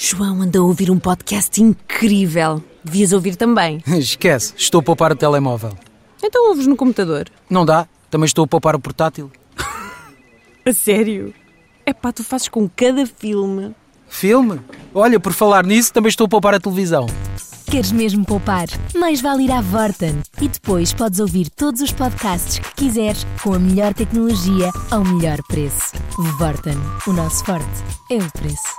João anda a ouvir um podcast incrível. Devias ouvir também. Esquece, estou a poupar o telemóvel. Então ouves no computador. Não dá, também estou a poupar o portátil. A sério? É pá, tu fazes com cada filme. Filme? Olha, por falar nisso, também estou a poupar a televisão. Queres mesmo poupar? Mais vale ir à Vorten. E depois podes ouvir todos os podcasts que quiseres com a melhor tecnologia ao melhor preço. Vorten. O nosso forte é o preço.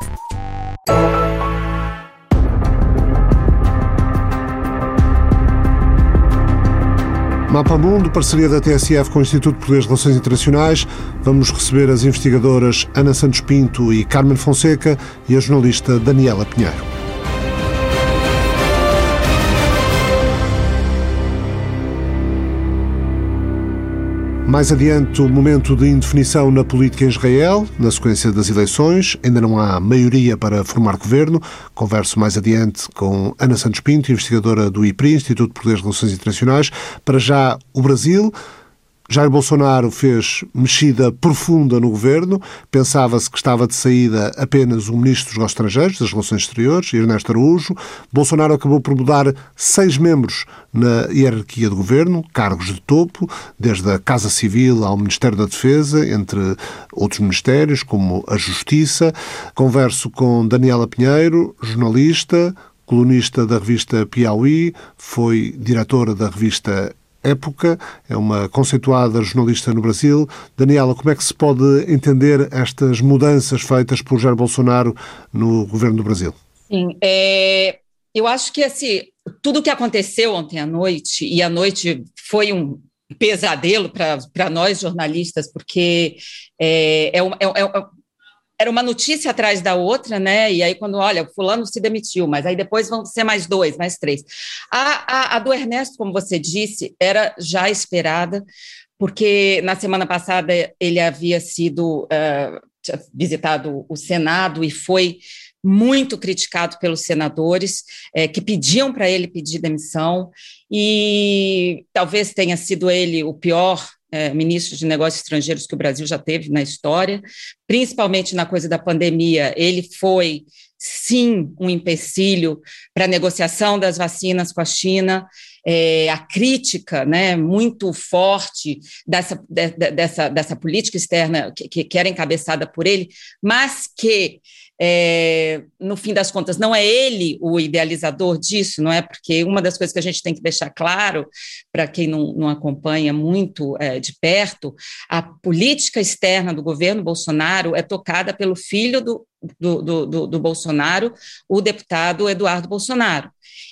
Mapa Mundo, parceria da TSF com o Instituto de Relações Internacionais. Vamos receber as investigadoras Ana Santos Pinto e Carmen Fonseca e a jornalista Daniela Pinheiro. Mais adiante, o momento de indefinição na política em Israel, na sequência das eleições. Ainda não há maioria para formar governo. Converso mais adiante com Ana Santos Pinto, investigadora do IPRI, Instituto Português de Relações Internacionais. Para já, o Brasil. Jair Bolsonaro fez mexida profunda no governo. Pensava-se que estava de saída apenas o ministro dos Negócios Estrangeiros, das Relações Exteriores, Ernesto Araújo. Bolsonaro acabou por mudar seis membros na hierarquia do governo, cargos de topo, desde a Casa Civil ao Ministério da Defesa, entre outros ministérios, como a Justiça. Converso com Daniela Pinheiro, jornalista, colunista da revista Piauí, foi diretora da revista Época, é uma conceituada jornalista no Brasil. Daniela, como é que se pode entender estas mudanças feitas por Jair Bolsonaro no governo do Brasil? Sim, é, eu acho que assim, tudo o que aconteceu ontem à noite, e a noite foi um pesadelo para nós jornalistas, porque é, é, é, é era uma notícia atrás da outra, né? E aí, quando olha, fulano se demitiu, mas aí depois vão ser mais dois, mais três. A, a, a do Ernesto, como você disse, era já esperada, porque na semana passada ele havia sido uh, visitado o Senado e foi muito criticado pelos senadores é, que pediam para ele pedir demissão e talvez tenha sido ele o pior é, ministros de negócios estrangeiros que o Brasil já teve na história, principalmente na coisa da pandemia. Ele foi, sim, um empecilho para a negociação das vacinas com a China. É, a crítica né, muito forte dessa, de, dessa, dessa política externa que, que era encabeçada por ele, mas que é, no fim das contas, não é ele o idealizador disso, não é? Porque uma das coisas que a gente tem que deixar claro, para quem não, não, acompanha muito é, de perto, a política externa do governo Bolsonaro é tocada pelo filho do, do, do, do Bolsonaro, o deputado Eduardo Bolsonaro.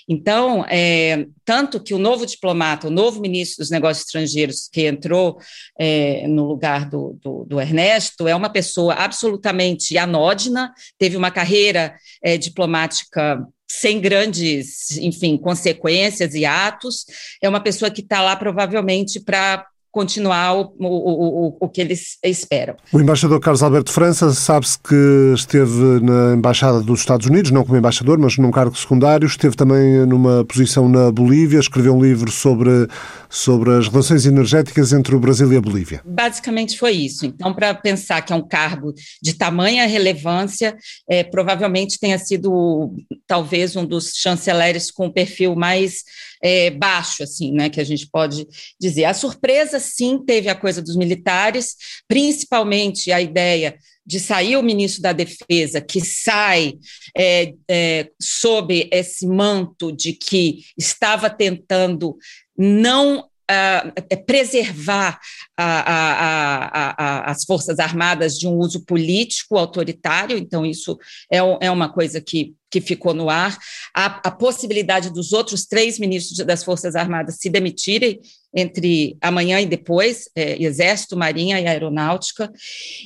Então, é, tanto que o novo diplomata, o novo ministro dos Negócios Estrangeiros que entrou é, no lugar do, do, do, Ernesto, é uma pessoa absolutamente anódina, teve uma carreira é, diplomática sem grandes, enfim, consequências e atos, é uma pessoa que está lá provavelmente para continuar o, o, o, o que eles esperam. O embaixador Carlos Alberto França sabe-se que esteve na Embaixada dos Estados Unidos, não como embaixador, mas num cargo secundário, esteve também numa posição na Bolívia, escreveu um livro sobre, sobre as relações energéticas entre o Brasil e a Bolívia. Basicamente foi isso. Então, para pensar que é um cargo de tamanha relevância, é, provavelmente tenha sido talvez um dos chanceleres com o perfil mais é, baixo, assim, né, que a gente pode dizer. A surpresa, sim, teve a coisa dos militares, principalmente a ideia de sair o ministro da Defesa, que sai é, é, sob esse manto de que estava tentando não Uh, preservar a, a, a, as Forças Armadas de um uso político autoritário, então isso é, é uma coisa que, que ficou no ar. A, possibilidade dos outros três ministros das Forças Armadas se demitirem entre amanhã e depois, é, Exército, Marinha e Aeronáutica.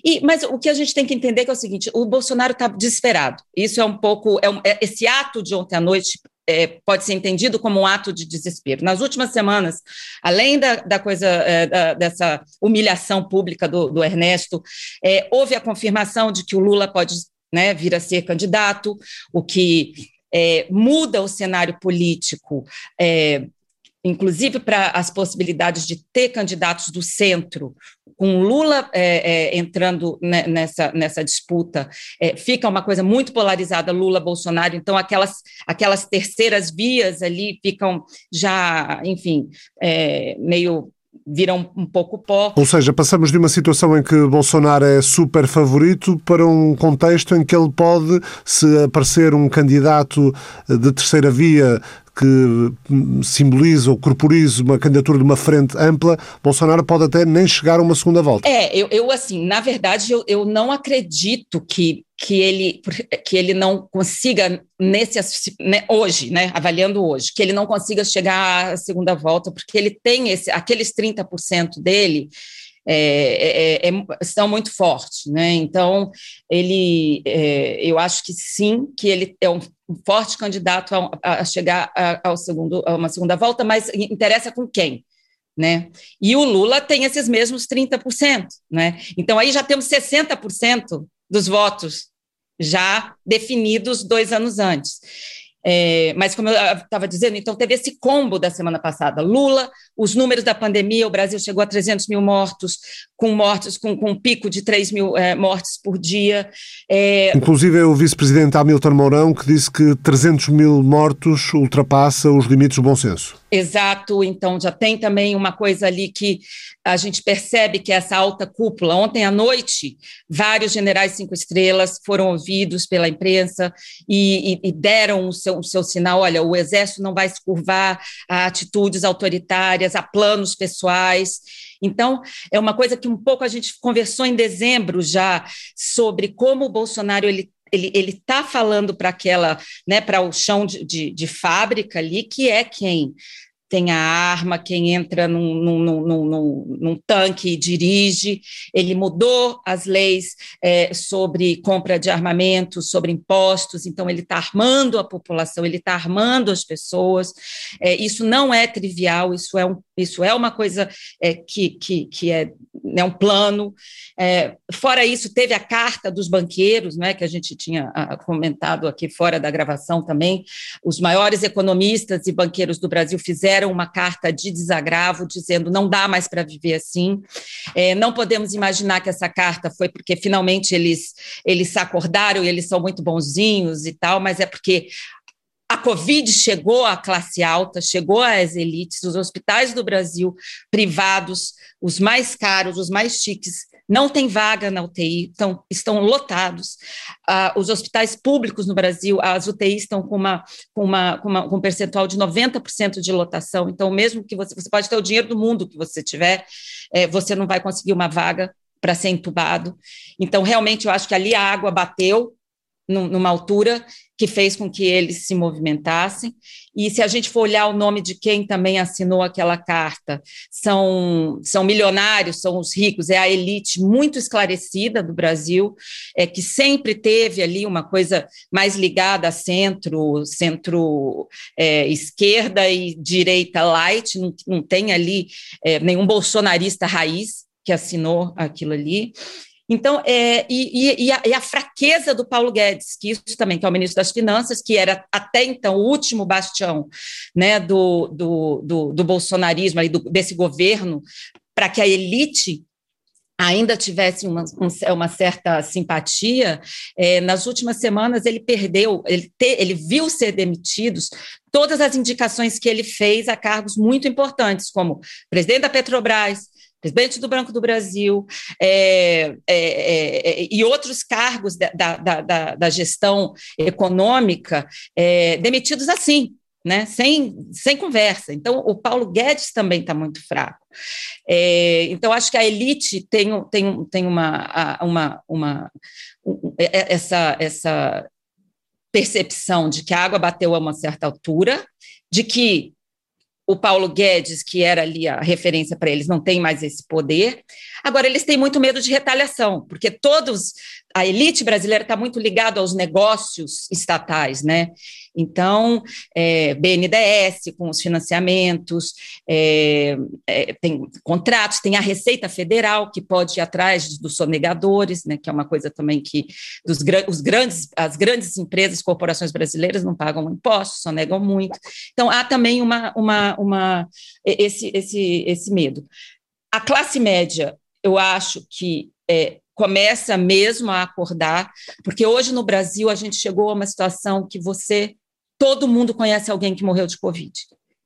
E, mas o que a gente tem que entender é, é o seguinte: o Bolsonaro está desesperado. Isso é um pouco. É um, é, esse ato de ontem à noite é, pode ser entendido como um ato de desespero. Nas últimas semanas, além da, da coisa é, da, dessa humilhação pública do, do Ernesto, é, houve a confirmação de que o Lula pode né, vir a ser candidato, o que é, muda o cenário político é, inclusive para as possibilidades de ter candidatos do centro, com Lula é, é, entrando nessa, nessa disputa, é, fica uma coisa muito polarizada, Lula-Bolsonaro, então aquelas, aquelas terceiras vias ali ficam já, enfim, é, meio viram um pouco pó. Ou seja, passamos de uma situação em que Bolsonaro é super favorito para um contexto em que ele pode, se aparecer um candidato de terceira via que simboliza ou corporiza uma candidatura de uma frente ampla, Bolsonaro pode até nem chegar a uma segunda volta. É, eu, eu assim, na verdade, eu, eu não acredito que, que, ele, que ele não consiga, nesse né, hoje, né, avaliando hoje, que ele não consiga chegar à segunda volta, porque ele tem esse, aqueles 30% dele é, é, é, são muito fortes, né? Então ele, é, eu acho que sim, que ele é um forte candidato a, a chegar a, ao segundo, a uma segunda volta, mas interessa com quem? Né? E o Lula tem esses mesmos 30%, né? Então aí já temos 60% dos votos já definidos dois anos antes. É, mas, como eu estava dizendo, então teve esse combo da semana passada. Lula, os números da pandemia, o Brasil chegou a 300 mil mortos, com mortos, com, com um pico de 3 mil é, mortes por dia. É... Inclusive, é o vice-presidente Hamilton Mourão que disse que 300 mil mortos ultrapassa os limites do bom senso. Exato, então já tem também uma coisa ali que a gente percebe que essa alta cúpula. Ontem à noite, vários generais cinco estrelas foram ouvidos pela imprensa e, e, e deram o seu, o seu sinal: olha, o exército não vai se curvar a atitudes autoritárias, a planos pessoais. Então, é uma coisa que um pouco a gente conversou em dezembro já sobre como o Bolsonaro ele ele está falando para aquela, né, para o chão de, de, de, fábrica ali, que é quem tem a arma, quem entra num, num, num, num, tanque e dirige. Ele mudou as leis é, sobre compra de armamento, sobre impostos, então ele está armando a população, ele está armando as pessoas. É, isso não é trivial, isso é, um, isso é uma coisa é, que, que, que é né, um plano. É, fora isso, teve a carta dos banqueiros, né, que a gente tinha a, comentado aqui fora da gravação também. Os maiores economistas e banqueiros do Brasil fizeram uma carta de desagravo dizendo não dá mais para viver assim. É, não podemos imaginar que essa carta foi porque finalmente eles, eles se acordaram e eles são muito bonzinhos e tal, mas é porque a Covid chegou à classe alta, chegou às elites, os hospitais do Brasil privados, os mais caros, os mais chiques, não tem vaga na UTI, estão, estão lotados. Ah, os hospitais públicos no Brasil, as UTIs estão com, uma, com, uma, com, uma, com um percentual de 90% de lotação. Então, mesmo que você, você pode ter o dinheiro do mundo que você tiver, é, você não vai conseguir uma vaga para ser entubado. Então, realmente, eu acho que ali a água bateu numa altura que fez com que eles se movimentassem. E se a gente for olhar o nome de quem também assinou aquela carta, são, são milionários, são os ricos, é a elite muito esclarecida do Brasil, é que sempre teve ali uma coisa mais ligada a centro, centro é, esquerda e direita light, não, não tem ali é, nenhum bolsonarista raiz que assinou aquilo ali. Então, é, e, e, a, e, a, fraqueza do Paulo Guedes, que isso também, que é o ministro das Finanças, que era até então o último bastião né, do, do, do, do bolsonarismo, aí, do, desse governo, para que a elite ainda tivesse uma, uma certa simpatia, é, nas últimas semanas ele perdeu, ele, te, ele viu ser demitidos todas as indicações que ele fez a cargos muito importantes, como presidente da Petrobras, presidente do Banco do Brasil, é, é, é, e outros cargos da, da, da, da gestão econômica é, demitidos assim, né, sem, sem conversa. Então, o Paulo Guedes também está muito fraco. É, então, acho que a elite tem, tem, tem uma, uma, uma, é, essa, essa percepção de que a água bateu a uma certa altura, de que o Paulo Guedes, que era ali a referência para eles, não tem mais esse poder. Agora, eles têm muito medo de retaliação, porque todos, a elite brasileira está muito ligada aos negócios estatais, né? Então, é, BNDES com os financiamentos, é, é, tem contratos, tem a Receita Federal que pode ir atrás dos sonegadores, né, que é uma coisa também que dos, os grandes, as grandes empresas, corporações brasileiras não pagam impostos, sonegam muito. Então, há também uma, uma, uma, esse, esse, esse medo. A classe média, eu acho que é, começa mesmo a acordar, porque hoje no Brasil a gente chegou a uma situação que você, todo mundo conhece alguém que morreu de Covid.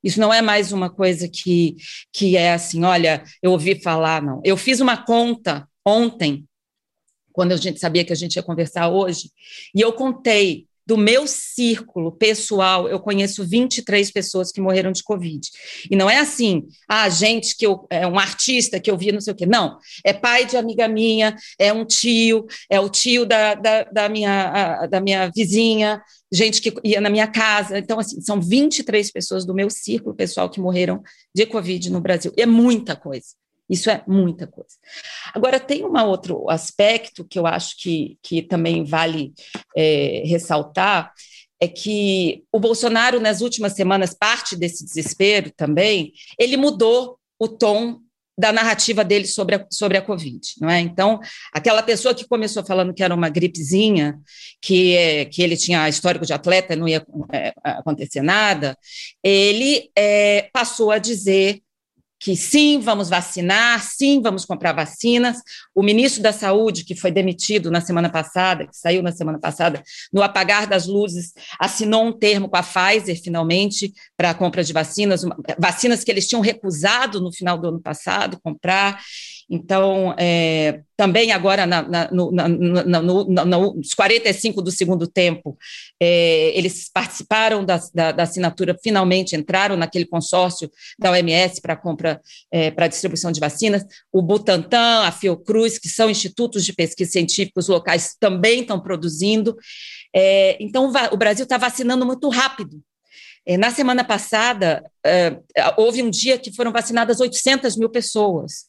Isso não é mais uma coisa que, que é assim, olha, eu ouvi falar, não. Eu fiz uma conta ontem, quando a gente sabia que a gente ia conversar hoje, e eu contei do meu círculo pessoal, eu conheço 23 pessoas que morreram de Covid. E não é assim, ah, gente que eu, é um artista que eu vi, não sei o quê. Não, é pai de amiga minha, é um tio, é o tio da, da, da minha, da minha vizinha, gente que ia na minha casa. Então, assim, são 23 pessoas do meu círculo pessoal que morreram de Covid no Brasil. E é muita coisa. Isso é muita coisa. Agora, tem um outro aspecto que eu acho que, que também vale é, ressaltar, é que o Bolsonaro, nas últimas semanas, parte desse desespero também, ele mudou o tom da narrativa dele sobre a, sobre a Covid, não é? Então, aquela pessoa que começou falando que era uma gripezinha, que, é, que ele tinha histórico de atleta, não ia é, acontecer nada, ele é, passou a dizer que sim, vamos vacinar, sim, vamos comprar vacinas. O ministro da Saúde, que foi demitido na semana passada, que saiu na semana passada, no apagar das luzes, assinou um termo com a Pfizer, finalmente, para a compra de vacinas, vacinas que eles tinham recusado no final do ano passado comprar. Então, é, também agora, na, na, no, na, no, nos 45 do segundo tempo, é, eles participaram da, da, da, assinatura, finalmente entraram naquele consórcio da OMS para compra, é, para distribuição de vacinas. O Butantan, a Fiocruz, que são institutos de pesquisa científicos locais, também estão produzindo. É, então, o Brasil está vacinando muito rápido. É, na semana passada, é, houve um dia que foram vacinadas 800 mil pessoas.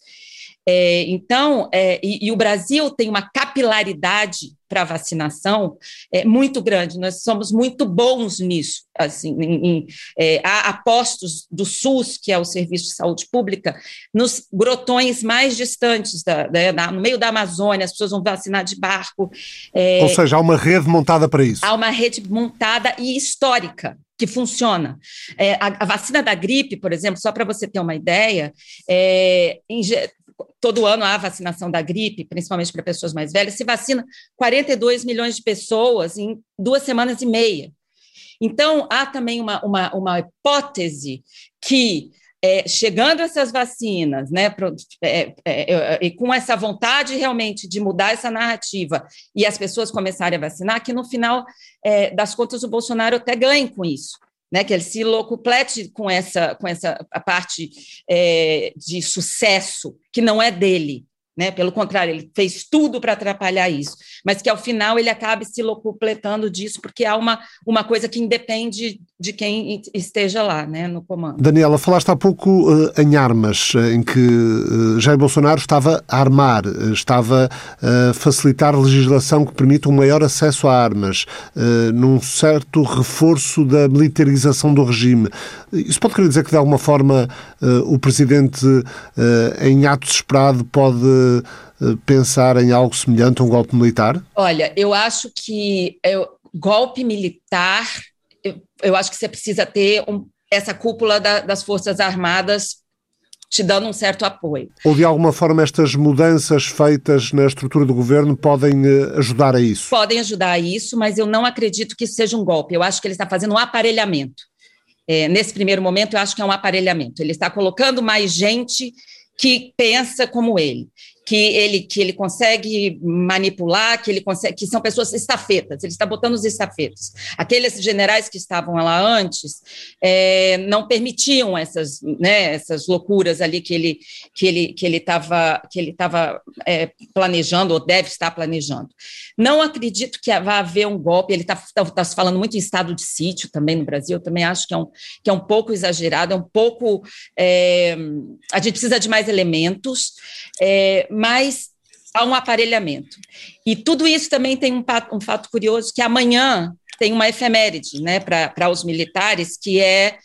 É, então, é, e, e, o Brasil tem uma capilaridade para vacinação é, muito grande. Nós somos muito bons nisso. Assim, em, em, é, há apostos do SUS, que é o Serviço de Saúde Pública, nos grotões mais distantes, da, da, no meio da Amazônia, as pessoas vão vacinar de barco. É, Ou seja, há uma rede montada para isso. Há uma rede montada e histórica que funciona. É, a, a, vacina da gripe, por exemplo, só para você ter uma ideia, é, todo ano há vacinação da gripe, principalmente para pessoas mais velhas, se vacina 42 milhões de pessoas em duas semanas e meia. Então, há também uma, uma, uma hipótese que, é, chegando essas vacinas, né, pro, é, é, é, e com essa vontade realmente de mudar essa narrativa e as pessoas começarem a vacinar, que no final é, das contas o Bolsonaro até ganhe com isso né, que ele se locuplete com essa, com essa a parte é, de sucesso que não é dele, né? Pelo contrário, ele fez tudo para atrapalhar isso, mas que ao final ele acabe se locupletando disso, porque há uma, uma coisa que independe de quem esteja lá, né, no comando. Daniela, falaste há pouco uh, em armas, uh, em que uh, Jair Bolsonaro estava a armar, estava a facilitar legislação que permite um maior acesso a armas, num certo reforço da militarização do regime. Isso pode querer dizer que, de alguma forma, o Presidente, em ato desesperado, pode pensar em algo semelhante a um golpe militar? Olha, eu acho que eu, golpe militar eu, eu acho que você precisa ter um, essa cúpula da, das Forças Armadas te dando um certo apoio. Ou de alguma forma estas mudanças feitas na estrutura do governo podem eh, ajudar a isso? Podem ajudar a isso, mas eu não acredito que isso seja um golpe. Eu acho que ele está fazendo um aparelhamento. É, nesse primeiro momento, eu acho que é um aparelhamento. Ele está colocando mais gente que pensa como ele que ele, que ele consegue manipular, que ele consegue, que são pessoas estafetas, ele está botando os estafetas. Aqueles generais que estavam lá antes é, não permitiam essas, né, essas loucuras ali que ele que ele que ele estava que ele estava é, planejando ou deve estar planejando. Não acredito que vá haver um golpe. Ele está tá, tá falando muito em estado de sítio também no Brasil. Eu também acho que é um que é um pouco exagerado, é um pouco é, a gente precisa de mais elementos. É, mas há um aparelhamento. E tudo isso também tem um, um fato curioso, que amanhã tem uma efeméride né, para os militares, que é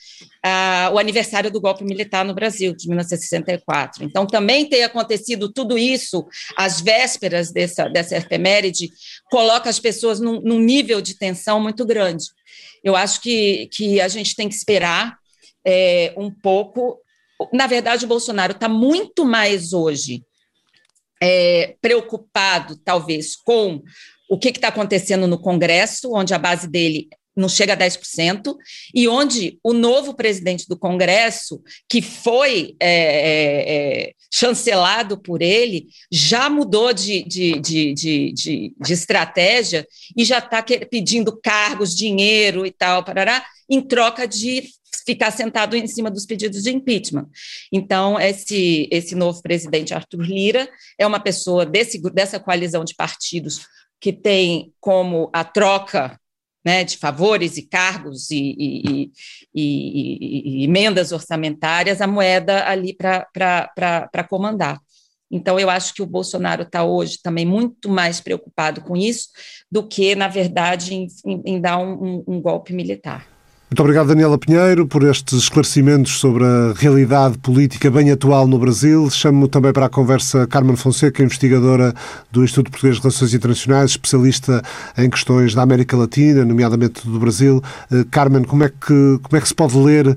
o aniversário do golpe militar no Brasil, de 1964. Então, também ter acontecido tudo isso às vésperas dessa, dessa efeméride, coloca as pessoas num, num nível de tensão muito grande. Eu acho que, que a gente tem que esperar é, um pouco. Na verdade, o Bolsonaro está muito mais hoje é, preocupado, talvez, com o que está acontecendo no Congresso, onde a base dele não chega a 10%, e onde o novo presidente do Congresso, que foi é, é, é, chancelado por ele, já mudou de, de, de, de, de, estratégia e já está pedindo cargos, dinheiro e tal, parará, em troca de ficar sentado em cima dos pedidos de impeachment. Então, esse, esse novo presidente, Arthur Lira, é uma pessoa desse, dessa coalizão de partidos que tem como a troca né, de favores e cargos e, e, e, e emendas orçamentárias a moeda ali para comandar. Então, eu acho que o Bolsonaro está hoje também muito mais preocupado com isso do que, na verdade, em, em dar um, um, um golpe militar. Muito obrigado, Daniela Pinheiro, por estes esclarecimentos sobre a realidade política bem atual no Brasil. Chamo também para a conversa Carmen Fonseca, investigadora do Instituto Português de Relações Internacionais, especialista em questões da América Latina, nomeadamente do Brasil. Eh, Carmen, como é que, como é que se pode ler eh,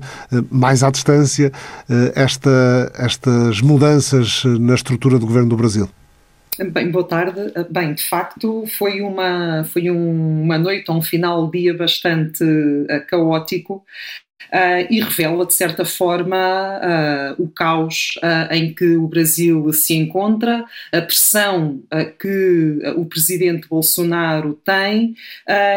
mais à distância eh, esta, estas mudanças na estrutura do governo do Brasil? Bem, boa tarde. Bem, de facto, foi uma, foi uma noite, um final de dia bastante uh, caótico. Uh, e revela, de certa forma, uh, o caos uh, em que o Brasil se encontra, a pressão que o presidente Bolsonaro tem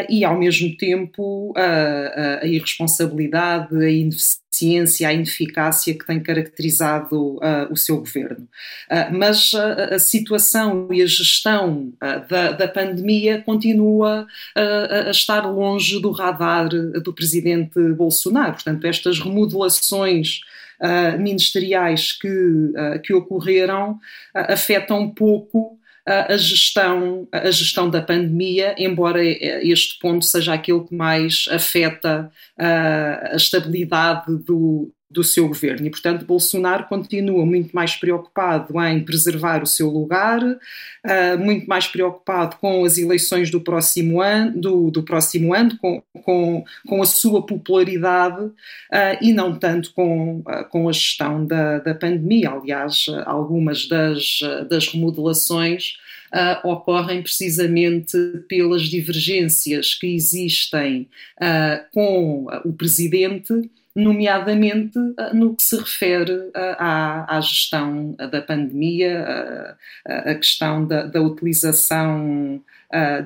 e, ao mesmo tempo, a irresponsabilidade, a ineficiência eficiência, a ineficácia que tem caracterizado uh, o seu governo. Uh, mas uh, a situação e a gestão da, da, pandemia continua a estar longe do radar do presidente Bolsonaro. Portanto, estas remodelações ministeriais que, que ocorreram afetam pouco a gestão, a gestão da pandemia, embora este ponto seja aquele que mais afeta a estabilidade do, do seu governo. E, portanto, Bolsonaro continua muito mais preocupado em preservar o seu lugar, uh, muito mais preocupado com as eleições do próximo ano, do, do próximo ano com, com, com a sua popularidade uh, e não tanto com, uh, com a gestão da, da pandemia. Aliás, algumas das, das remodelações Uh, ocorrem precisamente pelas divergências que existem uh, com o presidente nomeadamente ah, no que se refere ah, à, à gestão da pandemia, a, a questão da, da utilização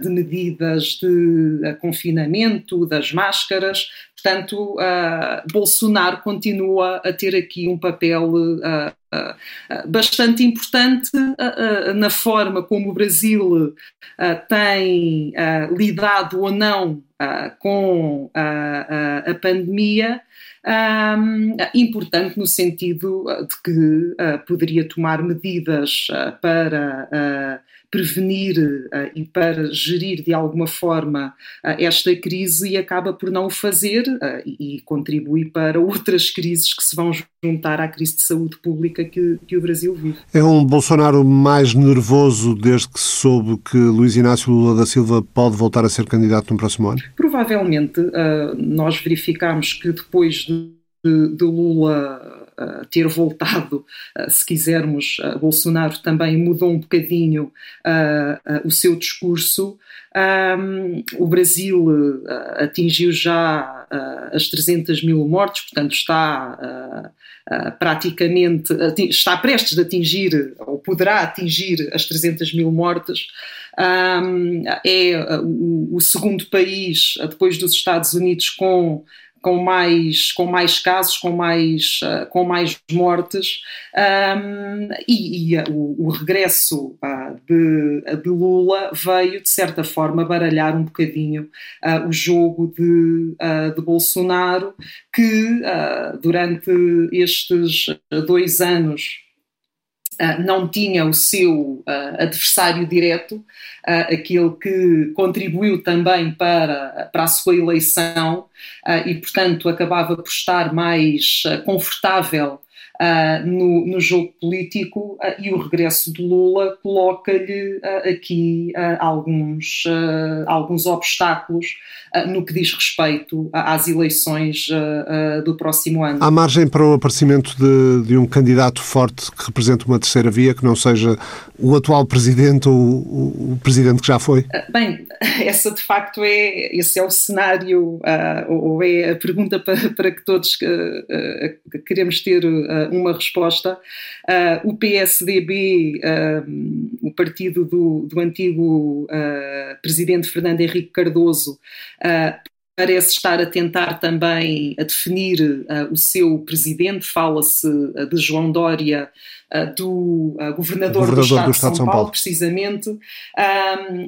de medidas de confinamento, das máscaras. Portanto, Bolsonaro continua a ter aqui um papel bastante importante na forma como o Brasil tem lidado ou não com a pandemia um, importante no sentido de que uh, poderia tomar medidas uh, para prevenir uh, e para gerir de alguma forma uh, esta crise e acaba por não o fazer uh, e, contribui para outras crises que se vão juntar à crise de saúde pública que, que o Brasil vive. É um Bolsonaro mais nervoso desde que se soube que Luiz Inácio Lula da Silva pode voltar a ser candidato no próximo ano? Provavelmente. nós verificamos que depois de, de, de Lula ter voltado, se quisermos, Bolsonaro também mudou um bocadinho o seu discurso. Um, o Brasil atingiu já as 300 mil mortes, portanto está praticamente, está prestes a atingir, ou poderá atingir as 300 mil mortes. Um, é o, o, segundo país, depois dos Estados Unidos, com com mais, com mais casos, com mais, uh, com mais mortes, um, e, e uh, o, o, regresso uh, de, de, Lula veio, de certa forma, baralhar um bocadinho o jogo de, de Bolsonaro, que durante estes dois anos não tinha o seu adversário direto, aquele que contribuiu também para, para a sua eleição e, portanto, acabava por estar mais confortável uh, no, no, jogo político uh, e o regresso de Lula coloca-lhe uh, aqui alguns, alguns obstáculos no que diz respeito às eleições do próximo ano. Há margem para o aparecimento de, de, um candidato forte que represente uma terceira via, que não seja o atual presidente ou o, o presidente que já foi? Bem, essa de facto é, esse é o cenário, ou é a pergunta para, para que todos queremos ter uma resposta. Uh, o PSDB, uh, o partido do, do antigo uh, presidente Fernando Henrique Cardoso, parece estar a tentar também a definir uh, o seu presidente. Fala-se uh, de João Dória, uh, do governador, governador, do Estado, do Estado de São, Paulo, Paulo, precisamente.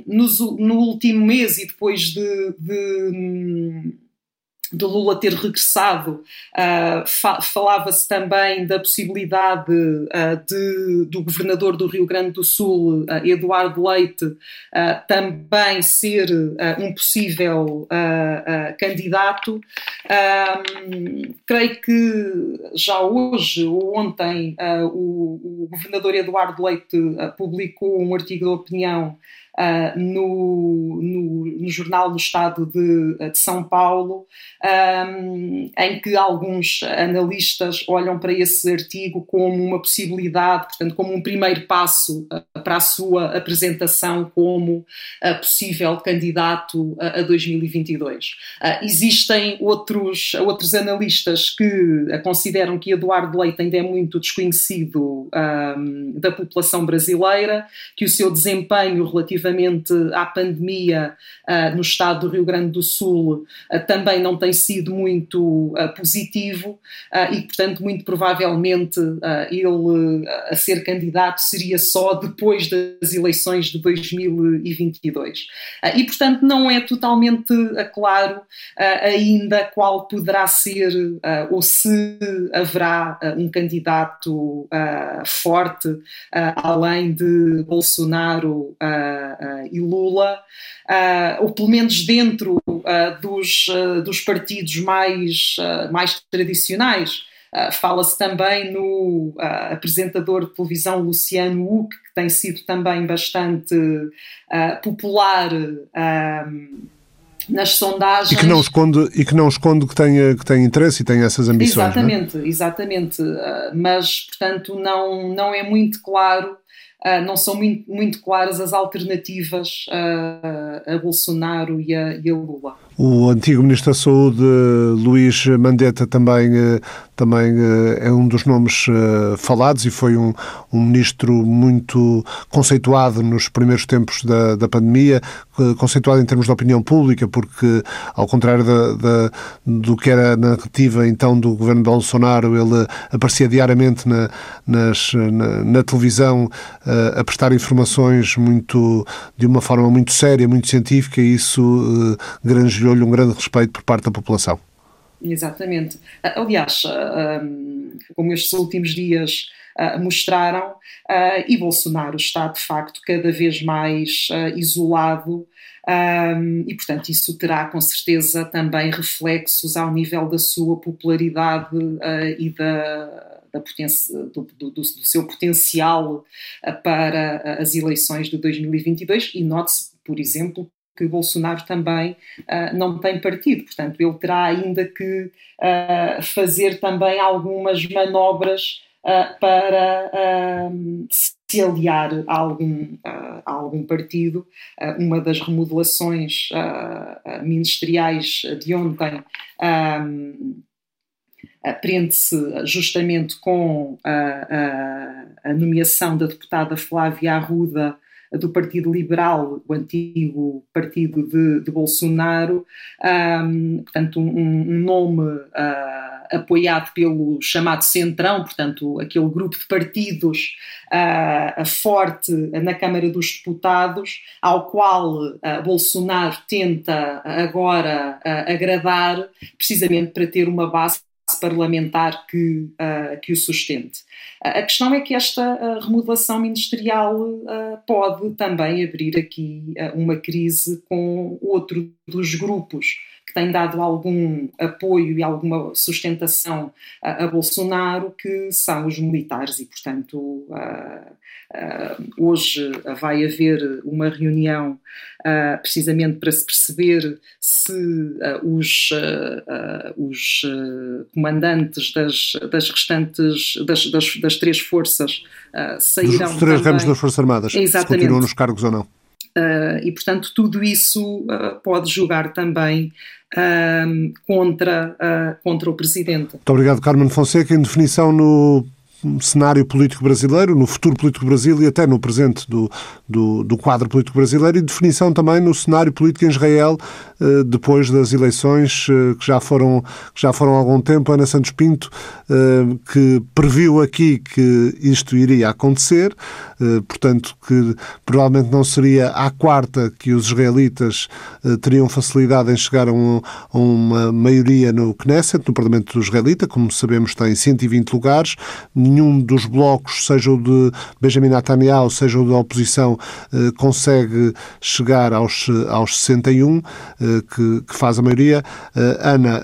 No, no, último mês e depois de, de um, de Lula ter regressado, uh, fa falava-se também da possibilidade uh, de, do governador do Rio Grande do Sul, uh, Eduardo Leite, também ser um possível candidato. creio que já hoje ou ontem o, o, governador Eduardo Leite publicou um artigo de opinião uh, no, no, no, jornal do Estado de, de São Paulo, um, em que alguns analistas olham para esse artigo como uma possibilidade, portanto, como um primeiro passo para a sua apresentação como possível candidato a 2022. existem outros, outros analistas que consideram que Eduardo Leite ainda é muito desconhecido um, da população brasileira, que o seu desempenho relativo relativamente à pandemia uh, no estado do Rio Grande do Sul uh, também não tem sido muito uh, positivo e, portanto, muito provavelmente ele a ser candidato seria só depois das eleições de 2022. e, portanto, não é totalmente claro ainda qual poderá ser ou se haverá um candidato forte além de Bolsonaro uh, e Lula, uh, ou pelo menos dentro dos, dos partidos mais, mais tradicionais. Fala-se também no apresentador de televisão Luciano Huck, que tem sido também bastante popular nas sondagens. E que não esconde, e que, não esconde que, tenha, que tem interesse e tem essas ambições. Exatamente, é? exatamente. Mas, portanto, não, não é muito claro Uh, não são muito, muito, claras as alternativas uh, a Bolsonaro e a, e a Lula. O antigo Ministro da Saúde, Luís Mandetta, também, eh, também eh, é um dos nomes eh, falados e foi um, um ministro muito conceituado nos primeiros tempos da, da pandemia, conceituado em termos de opinião pública, porque, ao contrário da, da, do que era a narrativa então do governo de Bolsonaro, ele aparecia diariamente na, nas, na, na televisão a prestar informações muito, de uma forma muito séria, muito científica, e isso granjeou gerou-lhe um grande respeito por parte da população. Exatamente. Ah, aliás, ah, como estes últimos dias ah, mostraram, e Bolsonaro está de facto cada vez mais isolado. e, portanto, isso terá com certeza também reflexos ao nível da sua popularidade e da, da do, do, do, seu potencial para as eleições de 2022 e note-se, por exemplo, que Bolsonaro também uh, não tem partido. Portanto, ele terá ainda que uh, fazer também algumas manobras uh, para se aliar a algum, a algum partido. uma das remodelações ministeriais de ontem. Prende-se justamente com a, a, a, nomeação da deputada Flávia Arruda do Partido Liberal, o antigo partido de, de Bolsonaro, um, portanto, um, um nome uh, apoiado pelo chamado Centrão, portanto, aquele grupo de partidos uh, forte na Câmara dos Deputados, ao qual uh, Bolsonaro tenta agora agradar, precisamente para ter uma base parlamentar que, uh, que o sustente. A questão é que esta remodelação ministerial uh, pode também abrir aqui uh, uma crise com outro dos grupos que tem dado algum apoio e alguma sustentação a, a Bolsonaro, que são os militares, e portanto hoje vai haver uma reunião precisamente para se perceber se os, os comandantes das, das restantes, das, das, das três forças sairão. Os três ramos das Forças Armadas, Exatamente. se continuam nos cargos ou não. Uh, e, portanto, tudo isso uh, pode jogar também uh, contra, contra o Presidente. Muito obrigado, Carmen Fonseca. Em definição, no cenário político brasileiro, no futuro político do Brasil e até no presente do, do, do, quadro político brasileiro e definição também no cenário político em Israel eh, depois das eleições eh, que já foram que já foram há algum tempo. Ana Santos Pinto eh, que previu aqui que isto iria acontecer, portanto que provavelmente não seria à quarta que os israelitas teriam facilidade em chegar a, a uma maioria no Knesset, no Parlamento israelita, como sabemos tem 120 lugares nenhum dos blocos, seja o de Benjamin Netanyahu, seja o da oposição, eh, consegue chegar aos, aos 61, eh, que, que faz a maioria. Eh, Ana,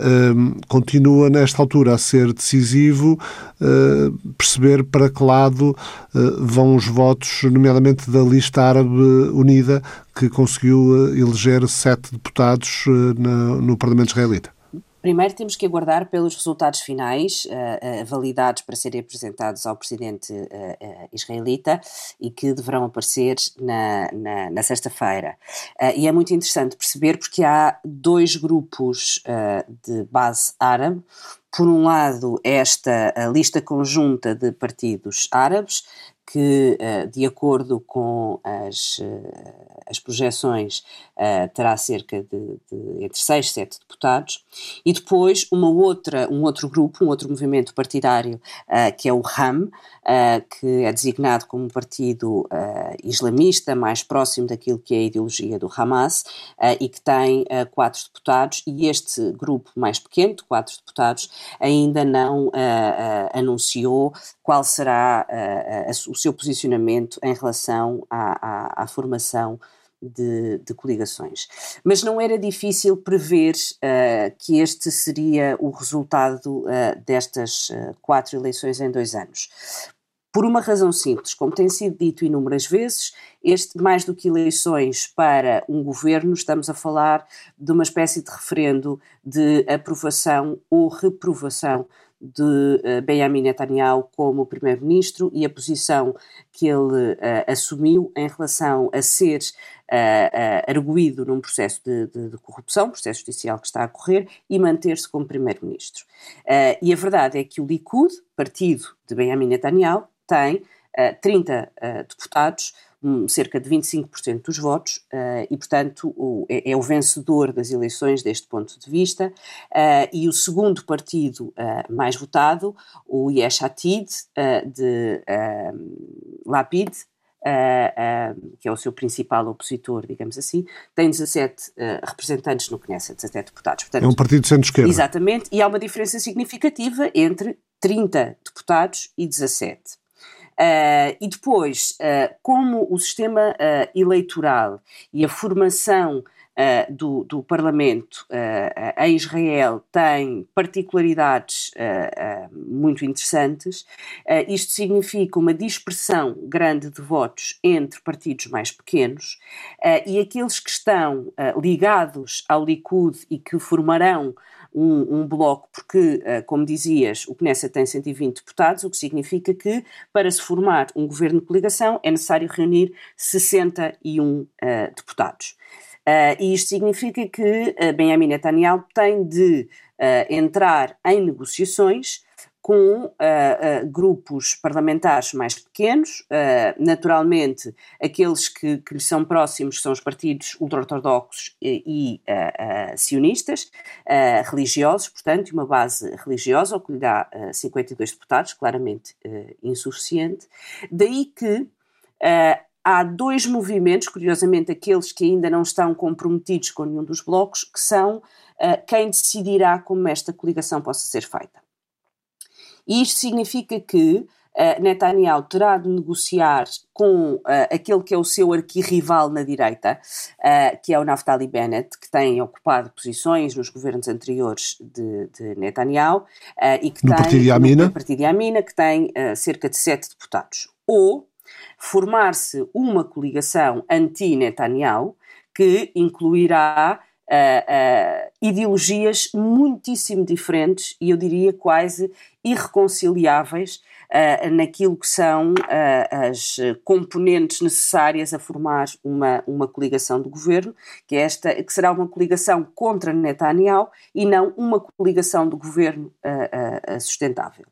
continua nesta altura a ser decisivo perceber para que lado vão os votos, nomeadamente da lista árabe unida, que conseguiu eleger sete deputados no Parlamento israelita. Primeiro temos que aguardar pelos resultados finais, uh, uh, validados para serem apresentados ao presidente uh, israelita e que deverão aparecer na, na, na sexta-feira. e é muito interessante perceber porque há dois grupos de base árabe. Por um lado, esta lista conjunta de partidos árabes, que, de acordo com as as projeções uh, terá cerca de, de, entre 6 e 7 deputados, e depois uma outra, um outro grupo, um outro movimento partidário, que é o RAM, que é designado como um partido islamista, mais próximo daquilo que é a ideologia do Hamas, e que tem quatro deputados, e este grupo mais pequeno, de quatro deputados, ainda não anunciou qual será o seu posicionamento em relação à, à, à formação de, de, coligações. Mas não era difícil prever uh, que este seria o resultado uh, destas uh, quatro eleições em dois anos. Por uma razão simples, como tem sido dito inúmeras vezes, este, mais do que eleições para um governo, estamos a falar de uma espécie de referendo de aprovação ou reprovação de uh, Benjamin Netanyahu como primeiro-ministro e a posição que ele uh, assumiu em relação a ser uh, arguído num processo de, de, de, corrupção, processo judicial que está a correr, e manter-se como primeiro-ministro. e a verdade é que o Likud, partido de Benjamin Netanyahu, tem 30 deputados, um, cerca de 25% dos votos uh, e, portanto, o, é, é, o vencedor das eleições deste ponto de vista. Uh, e o segundo partido uh, mais votado, o Yesh Atid, de Lapid, Uh, uh, que é o seu principal opositor, digamos assim, tem 17 uh, representantes no Knesset, 17 deputados. Portanto, é um partido de centro-esquerda. Exatamente, e há uma diferença significativa entre 30 deputados e 17. Uh, e depois, uh, como o sistema uh, eleitoral e a formação do, do, Parlamento em Israel tem particularidades muito interessantes, isto significa uma dispersão grande de votos entre partidos mais pequenos e aqueles que estão ligados ao Likud e que formarão um, um bloco, porque, uh, como dizias, o Knesset tem 120 deputados, o que significa que, para se formar um governo de coligação, é necessário reunir 61 uh, eh, deputados. Uh, e isto significa que uh, Benjamin Netanyahu tem de uh, entrar em negociações com uh, uh, grupos parlamentares mais pequenos, uh, naturalmente aqueles que, que lhe são próximos são os partidos ultra-ortodoxos e, e sionistas, religiosos, portanto, uma base religiosa, o que lhe dá 52 deputados, claramente insuficiente. Daí que há dois movimentos, curiosamente aqueles que ainda não estão comprometidos com nenhum dos blocos, que são quem decidirá como esta coligação possa ser feita. E isto significa que uh, Netanyahu terá de negociar com uh, aquele que é o seu arquirrival na direita, uh, que é o Naftali Bennett, que tem ocupado posições nos governos anteriores de, de Netanyahu e que no tem partido Yamina. no partido Yamina, que tem cerca de sete deputados. Ou formar-se uma coligação anti-Netanyahu que incluirá uh, ideologias muitíssimo diferentes e eu diria quase irreconciliáveis uh, naquilo que são uh, as componentes necessárias a formar uma, uma coligação do governo, que, é esta, que será uma coligação contra Netanyahu e não uma coligação do governo uh, sustentável.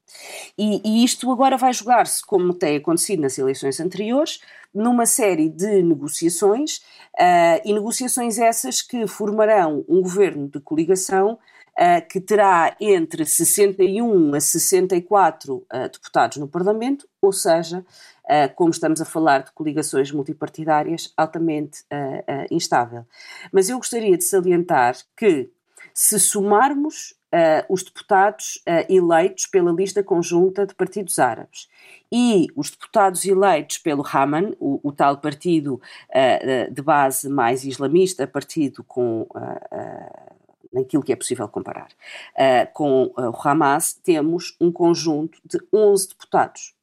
E, e isto agora vai jogar-se, como tem acontecido nas eleições anteriores, numa série de negociações, uh, e negociações essas que formarão um governo de coligação que terá entre 61 a 64 uh, eh, deputados no Parlamento, ou seja, uh, como estamos a falar de coligações multipartidárias, altamente instável. Mas eu gostaria de salientar que, se somarmos os deputados eleitos pela lista conjunta de partidos árabes e os deputados eleitos pelo Haman, o, o tal partido uh, de base mais islamista, partido com uh, naquilo que é possível comparar, uh, com uh, o Hamas, temos um conjunto de 11 deputados.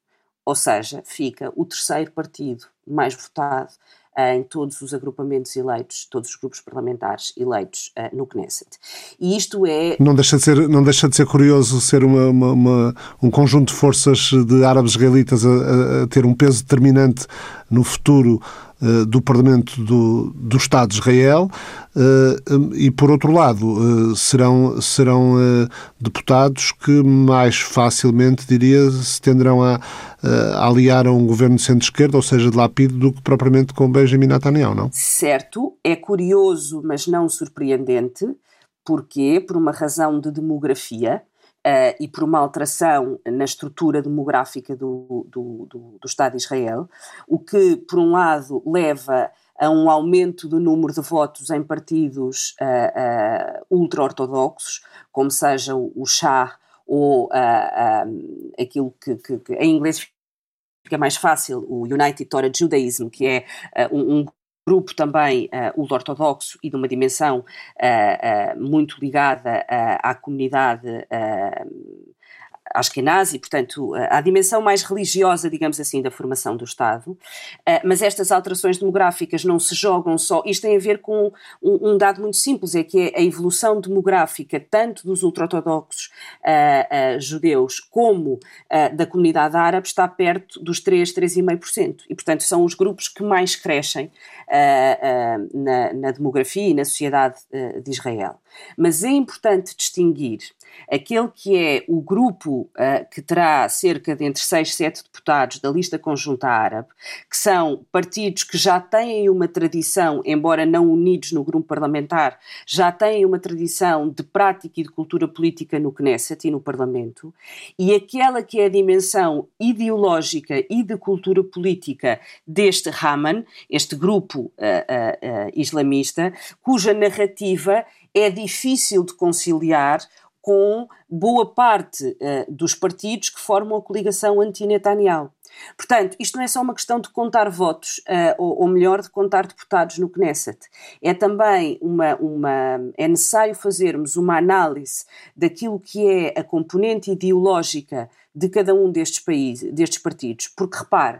Ou seja, fica o terceiro partido mais votado uh, em todos os agrupamentos eleitos, todos os grupos parlamentares eleitos no Knesset. E isto é. Não deixa de ser, não deixa de ser curioso ser uma, uma, uma um conjunto de forças de árabes israelitas a, a ter um peso determinante no futuro do Parlamento do, do Estado de Israel eh, e, por outro lado, eh, serão, serão deputados que mais facilmente, diria, se tenderão a, a aliar a um governo de centro-esquerda, ou seja, de Lapid, do que propriamente com Benjamin Netanyahu, não? Certo, é curioso, mas não surpreendente. Porquê? Por uma razão de demografia uh, e por uma alteração na estrutura demográfica do, do, do, do Estado de Israel, o que, por um lado, leva a um aumento do número de votos em partidos uh, uh, ultra-ortodoxos, como seja o, Shah ou uh, aquilo que, que, que, em inglês fica mais fácil, o United Torah Judaism, que é um, um, grupo também uh, ultra-ortodoxo e de uma dimensão uh, uh, muito ligada à comunidade Ashkenazi, portanto, à dimensão mais religiosa, digamos assim, da formação do Estado. Mas estas alterações demográficas não se jogam só. Isto tem a ver com um, um dado muito simples: é que a evolução demográfica, tanto dos ultra-ortodoxos uh, uh, judeus como uh, da comunidade árabe, está perto dos 3, 3,5%. E, portanto, são os grupos que mais crescem na, na, demografia e na sociedade de Israel. Mas é importante distinguir aquele que é o grupo uh, que terá cerca de entre 6 e 7 deputados da lista conjunta árabe, que são partidos que já têm uma tradição, embora não unidos no grupo parlamentar, já têm uma tradição de prática e de cultura política no Knesset e no Parlamento, e aquela que é a dimensão ideológica e de cultura política deste Haman, este grupo uh, uh, islamista, cuja narrativa é difícil de conciliar com boa parte uh, dos partidos que formam a coligação anti-Netanyahu. Portanto, isto não é só uma questão de contar votos, uh, ou, ou, melhor, de contar deputados no Knesset. É também uma, uma. É necessário fazermos uma análise daquilo que é a componente ideológica de cada um destes países, destes partidos, porque repare,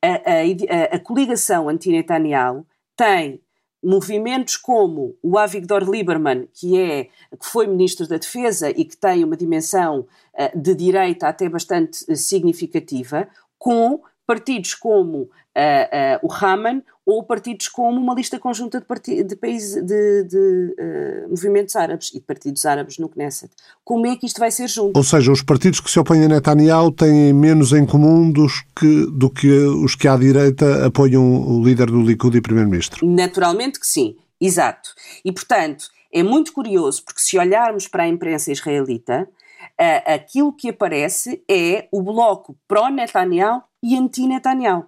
a, a, a coligação anti-Netanyahu tem movimentos como o Avigdor Lieberman, que, é, que foi Ministro da Defesa e que tem uma dimensão uh, de direita até bastante uh, significativa, com partidos como uh, o Haman ou partidos como uma lista conjunta de, de países de, de uh, movimentos árabes e de partidos árabes no Knesset. Como é que isto vai ser junto? Ou seja, os partidos que se opõem a Netanyahu têm menos em comum dos que, do que os que à direita apoiam o líder do Likud e primeiro-ministro? Naturalmente que sim, exato. E portanto, é muito curioso porque se olharmos para a imprensa israelita, uh, aquilo que aparece é o bloco pró-Netanyahu e anti-Netanyahu.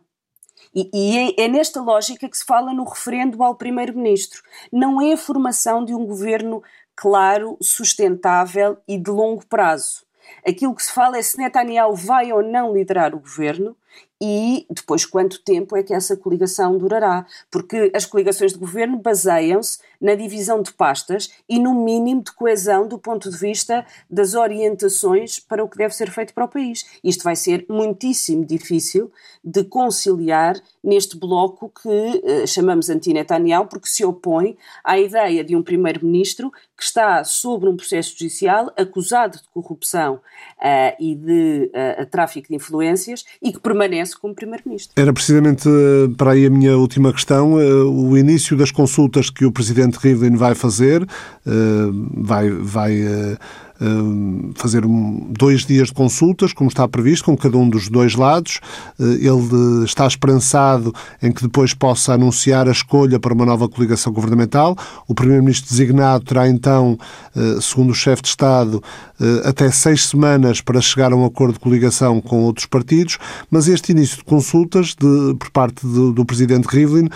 E, e é, é, nesta lógica que se fala no referendo ao primeiro-ministro. Não é a formação de um governo claro, sustentável e de longo prazo. Aquilo que se fala é se Netanyahu vai ou não liderar o governo e depois quanto tempo é que essa coligação durará, porque as coligações de governo baseiam-se na divisão de pastas e no mínimo de coesão do ponto de vista das orientações para o que deve ser feito para o país. Isto vai ser muitíssimo difícil de conciliar neste bloco que uh, chamamos anti-Netanyahu, porque se opõe à ideia de um primeiro-ministro que está sobre um processo judicial acusado de corrupção uh, e de uh, tráfico de influências e que permanece como primeiro-ministro. Era precisamente para aí a minha última questão, o início das consultas que o presidente Rivlin vai fazer, vai, vai fazer dois dias de consultas, como está previsto, com cada um dos dois lados. Eh, ele está esperançado em que depois possa anunciar a escolha para uma nova coligação governamental. O Primeiro-Ministro designado terá então, eh, segundo o chefe de Estado, eh, até seis semanas para chegar a um acordo de coligação com outros partidos, mas este início de consultas de, por parte do, do Presidente Rivlin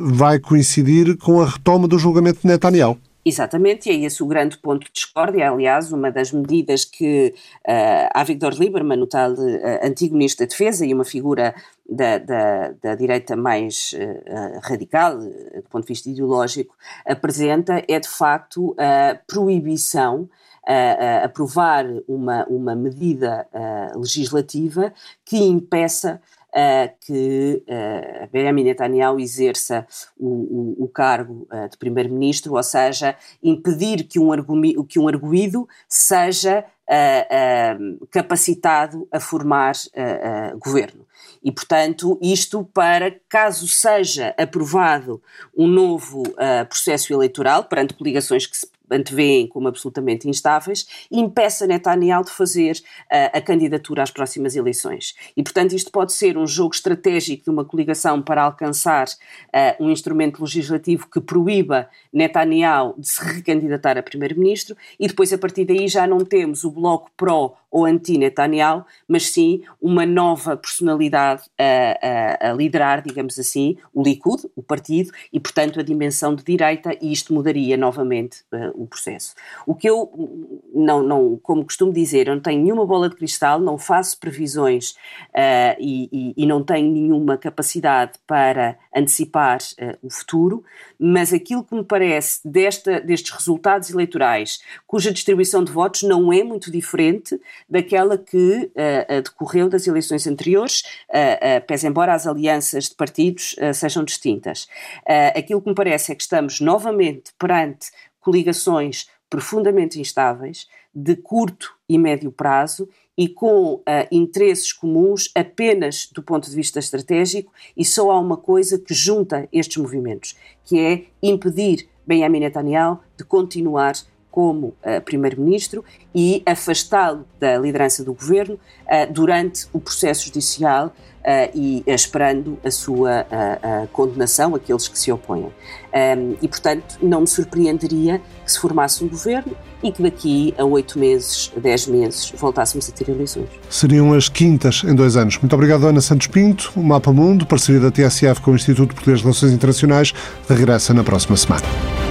vai coincidir com a retoma do julgamento de Netanyahu. Exatamente, e é esse o grande ponto de discórdia. Aliás, uma das medidas que uh, a Victor Lieberman, o tal uh, antigo Ministro da Defesa e uma figura da, da, da direita mais uh, radical, do ponto de vista ideológico, apresenta, é de facto a proibição a aprovar uma, uma medida legislativa que impeça uh, que uh, Benjamin Netanyahu exerça o, o, o cargo uh, de primeiro-ministro, ou seja, impedir que um, argumi, que um arguído seja uh, capacitado a formar governo. E, portanto, isto para, caso seja aprovado um novo processo eleitoral, perante coligações que se antevêem como absolutamente instáveis, impeça Netanyahu de fazer uh, a candidatura às próximas eleições. E, portanto, isto pode ser um jogo estratégico de uma coligação para alcançar uh, um instrumento legislativo que proíba Netanyahu de se recandidatar a primeiro-ministro e depois, a partir daí, já não temos o bloco pró ou anti-Netanyahu, mas sim uma nova personalidade a, a, a, liderar, digamos assim, o Likud, o partido, e portanto a dimensão de direita, e isto mudaria novamente uh, o processo. O que eu, não, não, como costumo dizer, eu não tenho nenhuma bola de cristal, não faço previsões uh, e, e, e, não tenho nenhuma capacidade para antecipar uh, o futuro, mas aquilo que me parece desta, destes resultados eleitorais, cuja distribuição de votos não é muito diferente daquela que uh, decorreu das eleições anteriores, uh, uh, pese embora as alianças de partidos sejam distintas. aquilo que me parece é que estamos novamente perante coligações profundamente instáveis, de curto e médio prazo e com uh, interesses comuns apenas do ponto de vista estratégico, e só há uma coisa que junta estes movimentos, que é impedir Benjamin Netanyahu de continuar como uh, primeiro-ministro e afastá-lo da liderança do governo uh, durante o processo judicial uh, e esperando a sua condenação, aqueles que se opõem. Um, e, portanto, não me surpreenderia que se formasse um governo e que daqui a oito meses, dez meses, voltássemos a ter eleições. Seriam as quintas em dois anos. Muito obrigado, Ana Santos Pinto. O Mapa Mundo, parceria da TSF com o Instituto Português de Relações Internacionais, regressa na próxima semana.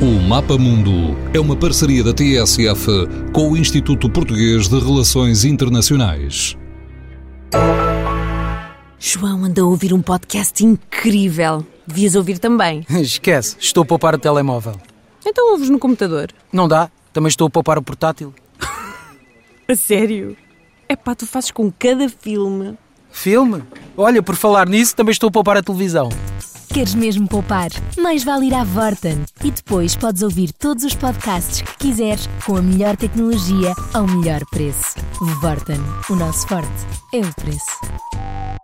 O Mapa Mundo é uma parceria da TSF com o Instituto Português de Relações Internacionais. João anda a ouvir um podcast incrível. Devias ouvir também. Esquece, estou a poupar o telemóvel. Então ouves no computador. Não dá, também estou a poupar o portátil. a sério? É pá, tu fazes com cada filme. Filme? Olha, por falar nisso, também estou a poupar a televisão. Queres mesmo poupar? Mais vale ir à Vorten. E depois podes ouvir todos os podcasts que quiseres com a melhor tecnologia ao melhor preço. Vorten. O nosso forte é o preço.